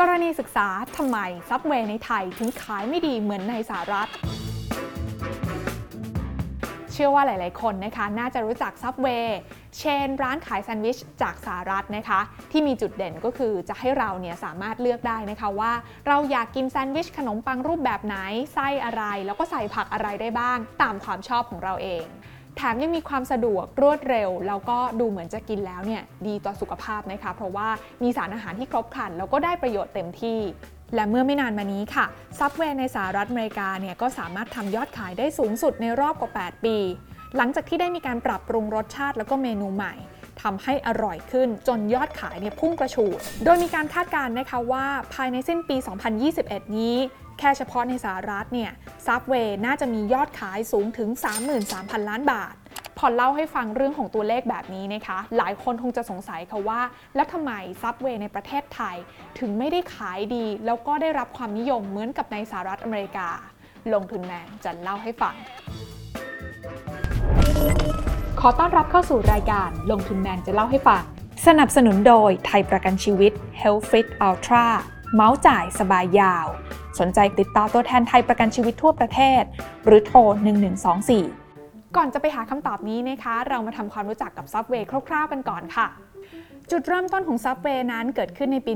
กรณีศึกษาทำไมซับเวย์ในไทยถึงขายไม่ดีเหมือนในสหรัฐ เชื่อว่าหลาย ๆ คนนะคะ น่าจะรู้จักซับเวย์เชนร้านขายแซนด์วิชจากสหรัฐนะคะ ที่มีจุดเด่นก็คือจะให้เราเนี่ยสามารถเลือกได้นะคะว่า เราอยากกินแซนด์วิชขนมปังรูปแบบไหนไส้อะไร แล้วก็ใส่ผักอะไรได้บ้าง ตามความชอบของเราเอง แถมยังมีความสะดวกรวดเร็ว แล้วก็ดูเหมือนจะกินแล้วเนี่ยดีต่อสุขภาพนะคะ เพราะว่ามีสารอาหารที่ครบครัน แล้วก็ได้ประโยชน์เต็มที่และเมื่อไม่นานมานี้ค่ะซับเวย์ในสหรัฐอเมริกาเนี่ยก็สามารถทำยอดขายได้สูงสุดในรอบกว่า 8 ปี หลังจากที่ได้มีการปรับปรุงรสชาติแล้วก็เมนูใหม่ ทำให้อร่อยขึ้น จนยอดขายเนี่ยพุ่งกระฉูด โดยมีการคาดการณ์นะคะว่าภายในสิ้นปี 2021 นี้แค่เฉพาะในสหรัฐเนี่ยซับเวย์น่าจะมียอดขายสูงถึง 33,000 ล้านบาท พอเล่าให้ฟังเรื่องของตัวเลขแบบนี้นะคะ หลายคนคงจะสงสัยค่ะว่า แล้วทำไมซับเวย์ในประเทศไทย ถึงไม่ได้ขายดี แล้วก็ได้รับความนิยมเหมือนกับในสหรัฐอเมริกา ลงทุนแมนจะเล่าให้ฟัง อต้อนรับเข้าสู่รายการลงทุนแมนจะเล่าให้ฟัง สนับสนุนโดยไทยประกันชีวิต Health Fit Ultra เมาส์จ่ายสบายยาว สนใจติดต่อตัวแทนไทยประกันชีวิตทั่วประเทศ หรือโทร 1124 ก่อนจะไปหาคำตอบนี้นะคะ เรามาทำความรู้จักกับซับเวย์คร่าวๆกันก่อนค่ะจุดเริ่มต้นของ Subway นั้นเกิดขึ้นในปี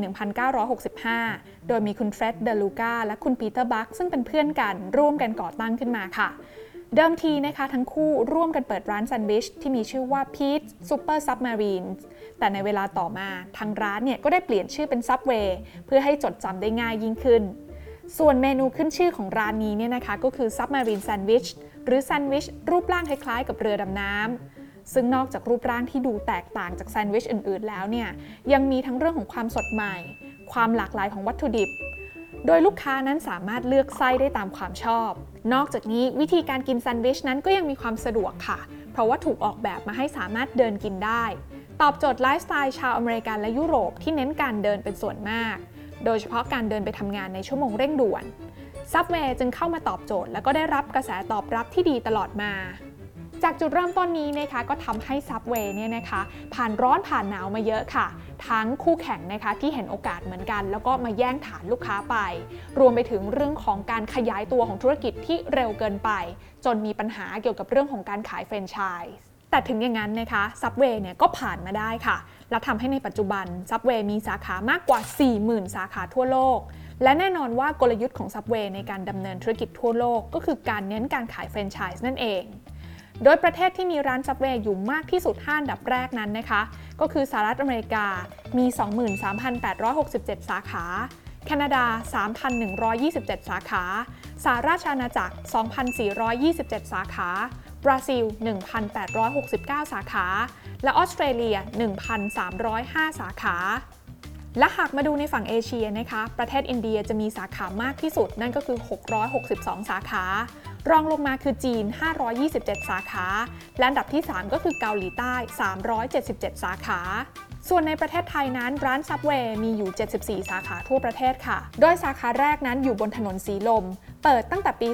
1965 โดยมีคุณเฟร็ดเดลูกาและคุณปีเตอร์บัคซึ่งเป็นเพื่อนกันร่วมกันก่อตั้งขึ้นมาค่ะ เดิมทีนะคะทั้งคู่ร่วมกันเปิดร้านแซนด์วิชที่มีชื่อว่า Pete's Super Submarine แต่ในเวลาต่อมาทางร้านเนี่ยก็ได้เปลี่ยนชื่อเป็น Subway เพื่อให้จดจำได้ง่ายยิ่งขึ้น ส่วนเมนูขึ้นชื่อของร้านนี้เนี่ยนะคะก็คือ Submarine Sandwich หรือแซนด์วิชรูปร่างคล้ายๆ กับเรือดำน้ำซึ่งนอกจากรูปร่างที่ดูแตกต่างจากแซนด์วิชอื่น ๆ แล้วเนี่ย ยังมีทั้งเรื่องของความสดใหม่ ความหลากหลายของวัตถุดิบ โดยลูกค้านั้นสามารถเลือกไส้ได้ตามความชอบ นอกจากนี้วิธีการกินแซนด์วิชนั้นก็ยังมีความสะดวกค่ะ เพราะว่าถูกออกแบบมาให้สามารถเดินกินได้ ตอบโจทย์ไลฟ์สไตล์ชาวอเมริกันและยุโรปที่เน้นการเดินเป็นส่วนมาก โดยเฉพาะการเดินไปทำงานในชั่วโมงเร่งด่วน Subway จึงเข้ามาตอบโจทย์ และก็ได้รับกระแสตอบรับที่ดีตลอดมา จากจุดเริ่มต้นนี้นะคะก็ทำให้ Subway เนี่ยนะคะผ่านร้อนผ่านหนาวมาเยอะค่ะ ทั้งคู่แข่งนะคะที่เห็นโอกาสเหมือนกัน แล้วก็มาแย่งฐานลูกค้าไป รวมไปถึงเรื่องของการขยายตัวของธุรกิจที่เร็วเกินไป จนมีปัญหาเกี่ยวกับเรื่องของการขายแฟรนไชส์แต่ถึงอย่างนั้นนะคะ Subway เนี่ยก็ผ่านมาได้ค่ะ และทำให้ในปัจจุบัน Subway มีสาขามากกว่า 40,000 สาขาทั่วโลก และแน่นอนว่ากลยุทธ์ของ Subway ในการดำเนินธุรกิจทั่วโลก ก็คือการเน้นการขายแฟรนไชส์นั่นเอง โดยประเทศที่มีร้าน Subway อยู่มากที่สุด5อันดับแรกนั้นนะคะ ก็คือสหรัฐอเมริกา มี 23,867 สาขา แคนาดา 3,127 สาขา สหราชอาณาจักร 2,427 สาขา บราซิล 1,869 สาขา และออสเตรเลีย 1,305 สาขาและหากมาดูในฝั่งเอเชียนะคะ ประเทศอินเดียจะมีสาขามากที่สุดนั่นก็คือ 662 สาขา รองลงมาคือจีน 527 สาขา และอันดับที่ 3 ก็คือเกาหลีใต้ 377 สาขา ส่วนในประเทศไทยนั้นร้านซับเวย์มีอยู่ 74 สาขาทั่วประเทศค่ะ โดยสาขาแรกนั้นอยู่บนถนนสีลม เปิดตั้งแต่ปี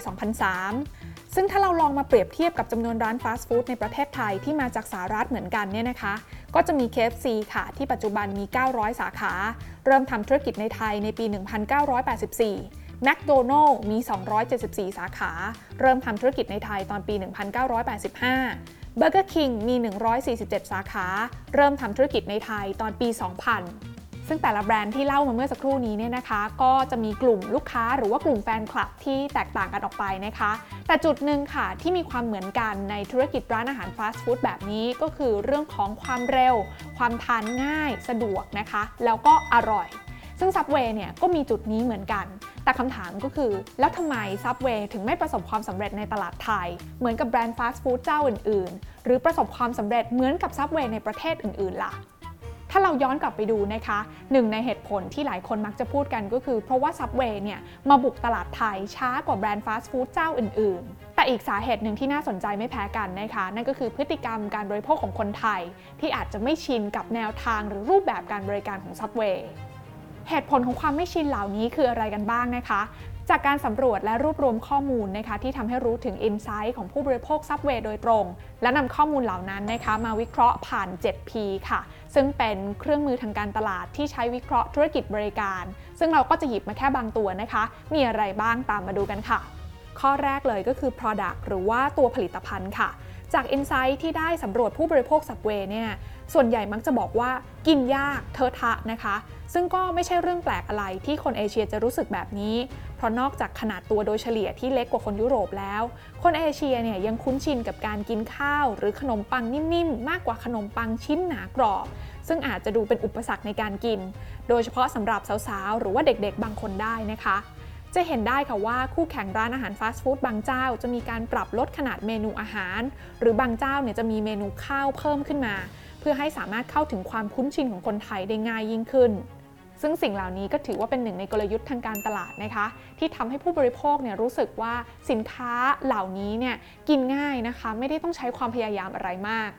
2003ซึ่งถ้าเราลองมาเปรียบเทียบกับจำนวนร้านฟาสต์ฟู้ดในประเทศไทยที่มาจากสหรัฐเหมือนกันเนี่ยนะคะ ก็จะมี KFC ค่ะ ที่ปัจจุบันมี 900 สาขา เริ่มทำธุรกิจในไทยในปี 1984 แมคโดนัลล์มี 274 สาขา เริ่มทำธุรกิจในไทยตอนปี 1985 Burger King มี 147 สาขา เริ่มทำธุรกิจในไทยตอนปี 2000 ซึ่งแต่ละแบรนด์ที่เล่ามาเมื่อสักครู่นี้เนี่ยนะคะ ก็จะมีกลุ่มลูกค้าหรือว่ากลุ่มแฟนคลับที่แตกต่างกันออกไปนะคะ แต่จุดหนึ่งค่ะที่มีความเหมือนกันในธุรกิจร้านอาหารฟาสต์ฟู้ดแบบนี้ก็คือเรื่องของความเร็ว ความทานง่าย สะดวกนะคะ แล้วก็อร่อย ซึ่ง Subway เนี่ยก็มีจุดนี้เหมือนกัน แต่คำถามก็คือ แล้วทำไม Subway ถึงไม่ประสบความสำเร็จในตลาดไทย เหมือนกับแบรนด์ฟาสต์ฟู้ดเจ้าอื่นๆ หรือประสบความสำเร็จเหมือนกับ Subway ในประเทศอื่นๆล่ะถ้าเราย้อนกลับไปดูนะคะหนึ่งในเหตุผลที่หลายคนมักจะพูดกันก็คือ เพราะว่า Subway เนี่ยมาบุกตลาดไทยช้ากว่าแบรนด์ฟาสต์ฟู้ดเจ้าอื่น ๆ แต่อีกสาเหตุหนึ่งที่น่าสนใจไม่แพ้กันนะคะ นั่นก็คือพฤติกรรมการบริโภคของคนไทย ที่อาจจะไม่ชินกับแนวทางหรือรูปแบบการบริการของ Subway เเหตุผลของความไม่ชินเหล่านี้คืออะไรกันบ้างนะคะ จากการสำรวจและรวบรวมข้อมูลนะคะที่ทำให้รู้ถึงอินไซต์ของผู้บริโภคซับเวย์โดยตรง และนำข้อมูลเหล่านั้นนะคะ มาวิเคราะห์ผ่าน 7P ค่ะ ซึ่งเป็นเครื่องมือทางการตลาดที่ใช้วิเคราะห์ธุรกิจบริการ ซึ่งเราก็จะหยิบมาแค่บางตัวนะคะ มีอะไรบ้างตามมาดูกันค่ะ ข้อแรกเลยก็คือ product หรือว่าตัวผลิตภัณฑ์ค่ะ จาก Insight ที่ได้สำรวจผู้บริโภคสับเวย์เนี่ยส่วนใหญ่มักจะบอกว่ากินยากเทอะทะนะคะ ซึ่งก็ไม่ใช่เรื่องแปลกอะไรที่คนเอเชียจะรู้สึกแบบนี้ เพราะนอกจากขนาดตัวโดยเฉลี่ยที่เล็กกว่าคนยุโรปแล้ว คนเอเชียเนี่ยยังคุ้นชินกับการกินข้าว หรือขนมปังนิ่มๆ มากกว่าขนมปังชิ้นหนากรอบ ซึ่งอาจจะดูเป็นอุปสรรคในการกิน โดยเฉพาะสำหรับสาวๆ หรือว่าเด็กๆ บางคนได้นะคะ จะเห็นได้ค่ะว่าคู่แข่งร้านอาหารฟาสต์ฟู้ดบางเจ้า จะมีการปรับลดขนาดเมนูอาหาร หรือบางเจ้าเนี่ยจะมีเมนูข้าวเพิ่มขึ้นมา เพื่อให้สามารถเข้าถึงความคุ้นชินของคนไทยได้ง่ายยิ่งขึ้น ซึ่งสิ่งเหล่านี้ก็ถือว่าเป็นหนึ่งในกลยุทธ์ทางการตลาดนะคะ ที่ทำให้ผู้บริโภคเนี่ยรู้สึกว่าสินค้าเหล่านี้เนี่ยกินง่ายนะคะ ไม่ได้ต้องใช้ความพยายามอะไรมาก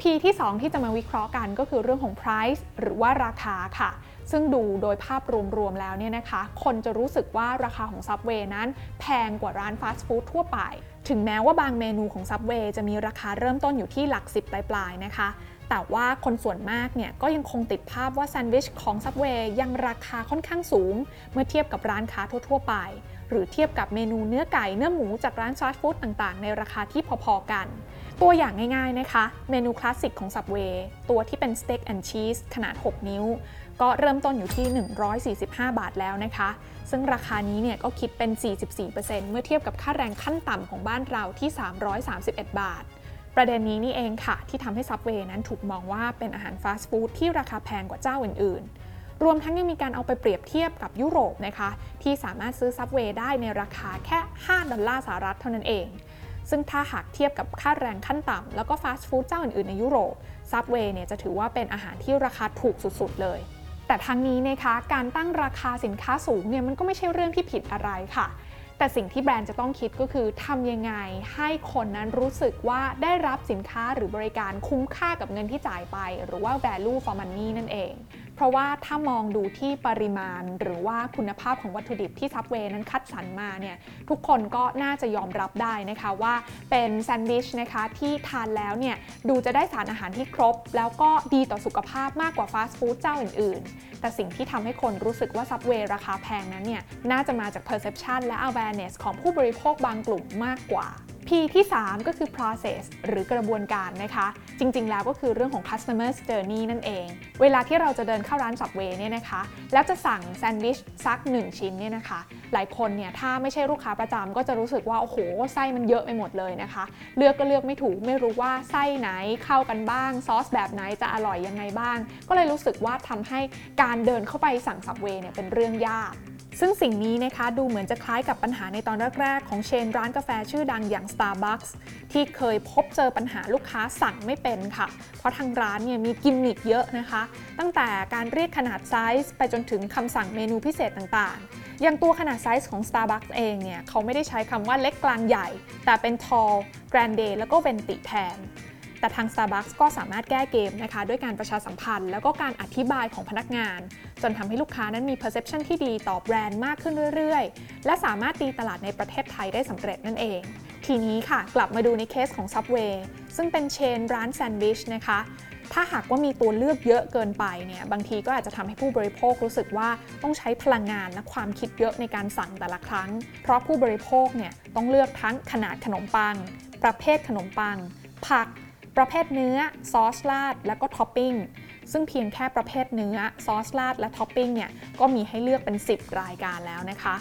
P ที่ 2 ที่จะมาวิเคราะห์กันก็คือเรื่องของ price หรือว่าราคาค่ะ ซึ่งดูโดยภาพรวมๆแล้วเนี่ยนะคะ คนจะรู้สึกว่าราคาของ Subway นั้น แพงกว่าร้านฟาสต์ฟู้ดทั่วไป ถึงแม้ว่าบางเมนูของ Subway จะมีราคาเริ่มต้นอยู่ที่หลัก10ปลายๆนะคะแต่ว่าคนส่วนมากเนี่ยก็ยังคงติดภาพว่าแซนด์วิชของ Subway ยังราคาค่อนข้างสูง เมื่อเทียบกับร้านค้าทั่ว ๆ ไป หรือเทียบกับเมนูเนื้อไก่เนื้อหมูจากร้านฟาสต์ฟู้ดต่างๆ ในราคาที่พอ ๆ กัน ตัวอย่างง่าย ๆ นะคะ เมนูคลาสสิกของ Subway ตัวที่เป็น steak and cheese ขนาด 6 นิ้ว ก็เริ่มต้นอยู่ที่ 145 บาทแล้วนะคะ ซึ่งราคานี้เนี่ยก็คิดเป็น 44%เมื่อเทียบกับค่าแรงขั้นต่ำของบ้านเราที่ 331 บาท ประเด็นนี้นี่เองค่ะ ที่ทำให้ Subway นั้นถูกมองว่าเป็นอาหารฟาสต์ฟู้ดที่ราคาแพงกว่าเจ้าอื่นๆ รวมทั้งยังมีการเอาไปเปรียบเทียบกับยุโรปนะคะ ที่สามารถซื้อ Subway ได้ในราคาแค่ 5 ดอลลาร์สหรัฐเท่านั้นเองซึ่งถ้าหากเทียบกับค่าแรงขั้นต่ำแล้วก็ฟาสต์ฟู้ดเจ้าอื่นๆในยุโรป Subway เนี่ยจะถือว่าเป็นอาหารที่ราคาถูกสุดๆเลย แต่ทั้งนี้นะคะการตั้งราคาสินค้าสูงเนี่ยมันก็ไม่ใช่เรื่องที่ผิดอะไรค่ะ แต่สิ่งที่แบรนด์จะต้องคิดก็คือทำยังไงให้คนนั้นรู้สึกว่าได้รับสินค้าหรือบริการคุ้มค่ากับเงินที่จ่ายไป หรือว่า value for money นั่นเอง เพราะว่าถ้ามองดูที่ปริมาณหรือว่าคุณภาพของวัตถุดิบที่ซับเวย์นั้นคัดสรรมาเนี่ยทุกคนก็น่าจะยอมรับได้นะคะว่าเป็นแซนด์วิชนะคะที่ทานแล้วเนี่ยดูจะได้สารอาหารที่ครบ แล้วก็ดีต่อสุขภาพมากกว่าฟาสต์ฟู้ดเจ้าอื่น ๆ แต่สิ่งที่ทำให้คนรู้สึกว่าซับเวย์ราคาแพงนั้นเนี่ยน่าจะมาจาก perception และ awareness ของผู้บริโภคบางกลุ่มมากกว่า P ที่ 3 ก็คือ process หรือกระบวนการนะคะ จริง ๆ แล้วก็คือเรื่องของ customer journey นั่นเอง เวลาที่เราจะเดินเข้าร้าน Subway เนี่ยนะคะ แล้วจะสั่งแซนด์วิชสัก 1 ชิ้นเนี่ยนะคะ หลายคนเนี่ยถ้าไม่ใช่ลูกค้าประจำก็จะรู้สึกว่า โอ้โห ไส้มันเยอะไปหมดเลยนะคะ เลือกก็เลือกไม่ถูก ไม่รู้ว่าไส้ไหนเข้ากันบ้าง ซอสแบบไหนจะอร่อยยังไงบ้าง ก็เลยรู้สึกว่าทำให้การเดินเข้าไปสั่ง Subway เนี่ยเป็นเรื่องยาก ซึ่งสิ่งนี้นะคะดูเหมือนจะคล้ายกับปัญหาในตอนแรก ๆ ของเชนร้านกาแฟชื่อดังอย่าง Starbucks ที่เคยพบเจอปัญหาลูกค้าสั่งไม่เป็นค่ะ เพราะทางร้านเนี่ยมีกิมมิคเยอะนะคะ ตั้งแต่การเรียกขนาดไซส์ไปจนถึงคำสั่งเมนูพิเศษต่างๆ อย่างตัวขนาดไซส์ของ Starbucks เองเนี่ยเขาไม่ได้ใช้คำว่าเล็กกลางใหญ่ แต่เป็น tall grande แล้วก็ venti แทน แต่ทาง Starbucks ก็สามารถแก้เกมนะคะด้วยการประชาสัมพันธ์ แล้วก็การอธิบายของพนักงาน จนทำให้ลูกค้านั้นมี perception ที่ดีต่อแบรนด์มากขึ้นเรื่อยๆ และสามารถตีตลาดในประเทศไทยได้สำเร็จนั่นเอง ทีนี้ค่ะกลับมาดูในเคสของ Subway ซึ่งเป็นเชนร้านแซนด์วิชนะคะถ้าหากว่ามีตัวเลือกเยอะเกินไปเนี่ยบางทีก็อาจจะทำให้ผู้บริโภครู้สึกว่าต้องใช้พลังงานและความคิดเยอะในการสั่งแต่ละครั้ง เพราะผู้บริโภคเนี่ยต้องเลือกทั้งขนาดขนมปัง ประเภทขนมปัง ผัก ประเภทเนื้อซอสราดแล้วก็ท็อปปิ้งซึ่งเพียงแค่ประเภทเนื้อซอสราดและท็อปปิ้งเนี่ยก็มีให้เลือกเป็น 10 รายการแล้วนะคะ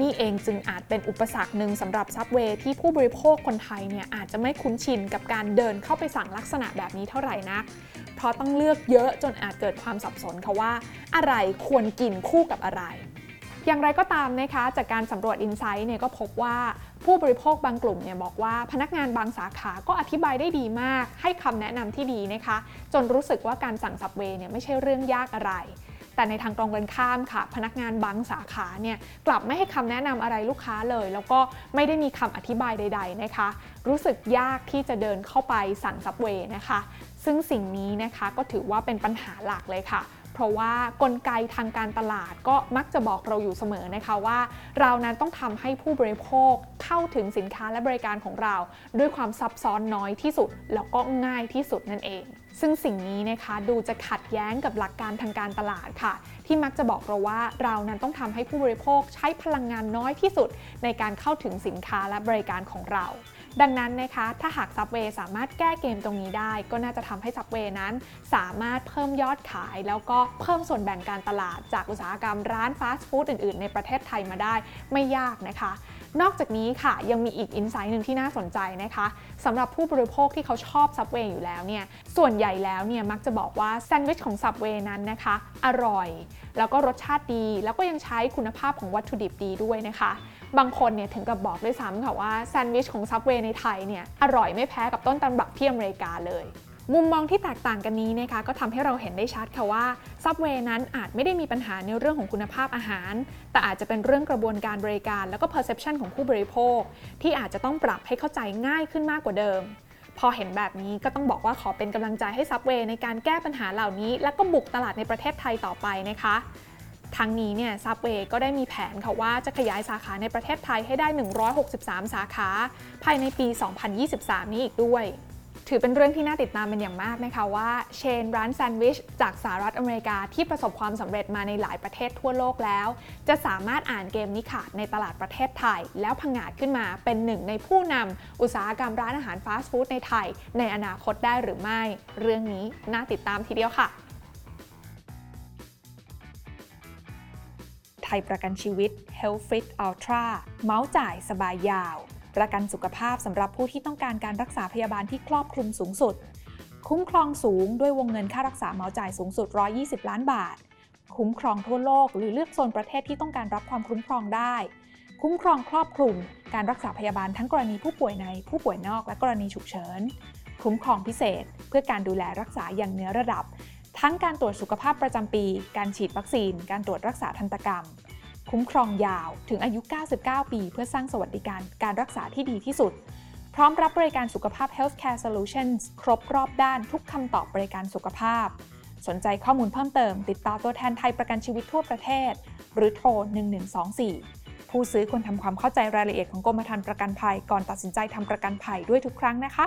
นี่เองจึงอาจเป็นอุปสรรคหนึ่งสำหรับ Subway ที่ผู้บริโภคคนไทยเนี่ยอาจจะไม่คุ้นชินกับการเดินเข้าไปสั่งลักษณะแบบนี้เท่าไหร่นักเพราะต้องเลือกเยอะจนอาจเกิดความสับสนค่ะว่า อะไรควรกินคู่กับอะไร อย่างไรก็ตามนะคะ จากการสำรวจ Insight เนี่ยก็พบว่า ผู้บริโภคบางกลุ่มเนี่ยบอกว่าพนักงานบางสาขาก็อธิบายได้ดีมาก ให้คำแนะนำที่ดีนะคะ จนรู้สึกว่าการสั่งสับเวย์เนี่ยไม่ใช่เรื่องยากอะไร แต่ในทางตรงกันข้ามค่ะ พนักงานบางสาขาเนี่ยกลับไม่ให้คำแนะนำอะไรลูกค้าเลย แล้วก็ไม่ได้มีคำอธิบายใด ๆนะคะ รู้สึกยากที่จะเดินเข้าไปสั่งซับเวย์นะคะ ซึ่งสิ่งนี้นะคะก็ถือว่าเป็นปัญหาหลักเลยค่ะ เพราะว่ากลไกทางการตลาดก็มักจะบอกเราอยู่เสมอนะคะว่า เรานั้นต้องทำให้ผู้บริโภคเข้าถึงสินค้าและบริการของเรา ด้วยความซับซ้อนน้อยที่สุด แล้วก็ง่ายที่สุดนั่นเอง ซึ่งสิ่งนี้นะคะดูจะขัดแย้งกับหลักการทางการตลาดค่ะ ที่มักจะบอกเราว่าเรานั้นต้องทำให้ผู้บริโภคใช้พลังงานน้อยที่สุด ในการเข้าถึงสินค้าและบริการของเรา ดังนั้นนะคะ ถ้าหาก Subway สามารถแก้เกมตรงนี้ได้ ก็น่าจะทำให้ Subway นั้น สามารถเพิ่มยอดขาย แล้วก็เพิ่มส่วนแบ่งการตลาด จากอุตสาหกรรมร้านฟาสต์ฟู้ดอื่น ๆ ในประเทศไทยมาได้ไม่ยากนะคะ นอกจากนี้ค่ะยังมีอีก insight หนึ่งที่น่าสนใจนะคะสำหรับผู้บริโภคที่เขาชอบ Subway อยู่แล้วเนี่ยส่วนใหญ่แล้วเนี่ยมักจะบอกว่าแซนด์วิชของ Subway นั้นนะคะ อร่อย แล้วก็รสชาติดี แล้วก็ยังใช้คุณภาพของวัตถุดิบดีด้วยนะคะ บางคนเนี่ยถึงกับบอกด้วยซ้ำค่ะว่าแซนด์วิชของซับเวย์ในไทยเนี่ยอร่อยไม่แพ้กับต้นตำรับที่อเมริกาเลย มุมมองที่แตกต่างกันนี้นะคะก็ทำให้เราเห็นได้ชัดค่ะว่าซับเวย์นั้นอาจไม่ได้มีปัญหาในเรื่องของคุณภาพอาหาร แต่อาจจะเป็นเรื่องกระบวนการบริการ แล้วก็ perception ของผู้บริโภค ที่อาจจะต้องปรับให้เข้าใจง่ายขึ้นมากกว่าเดิมพอเห็นแบบนี้ก็ต้องบอกว่าขอเป็นกำลังใจให้ซับเวย์ในการแก้ปัญหาเหล่านี้ แล้วก็บุกตลาดในประเทศไทยต่อไปนะคะ ทั้งนี้เนี่ยซับเวย์ก็ได้มีแผนค่ะว่าจะขยายสาขาในประเทศไทยให้ได้ 163 สาขา ภายในปี 2023 นี้อีกด้วย ถือเป็นเรื่องที่น่าติดตามเป็นอย่างมากนะคะว่าเชนร้านแซนด์วิชจากสหรัฐอเมริกาที่ประสบความสำเร็จมาในหลายประเทศทั่วโลกแล้ว จะสามารถอ่านเกมนี้ขาดในตลาดประเทศไทย แล้วพังงาดขึ้นมาเป็นหนึ่งในผู้นำอุตสาหกรรมร้านอาหารฟาสต์ฟู้ดในไทย ในอนาคตได้หรือไม่ เรื่องนี้น่าติดตามทีเดียวค่ะ ยประกันชีวิต Health Fit Ultra เมาส์จ่ายสบายยาว ประกันสุขภาพสำหรับผู้ที่ต้องการการรักษาพยาบาลที่ครอบคลุมสูงสุด คุ้มครองสูงด้วยวงเงินค่ารักษาเมาส์จ่ายสูงสุด 120 ล้านบาท คุ้มครองทั่วโลก หรือเลือกโซนประเทศที่ต้องการรับความคุ้มครองได้ คุ้มครองครอบคลุม การรักษาพยาบาลทั้งกรณีผู้ป่วยในผู้ป่วยนอกและกรณีฉุกเฉิน คุ้มครองพิเศษ เพื่อการดูแลรักษาอย่างเนื้อระดับ ทั้งการตรวจสุขภาพประจำปี การฉีดวัคซีน การตรวจรักษาทันตกรรม คุ้มครองยาวถึงอายุ 99 ปี เพื่อสร้างสวัสดิการการรักษาที่ดีที่สุด พร้อมรับบริการสุขภาพ Healthcare Solutions ครบรอบด้านทุกคำตอบบริการสุขภาพ สนใจข้อมูลเพิ่มเติม ติดต่อตัวแทนไทยประกันชีวิตทั่วประเทศ หรือโทร 1124 ผู้ซื้อควรทำความเข้าใจรายละเอียดของกรมธรรม์ประกันภัยก่อนตัดสินใจทำประกันภัยด้วยทุกครั้งนะคะ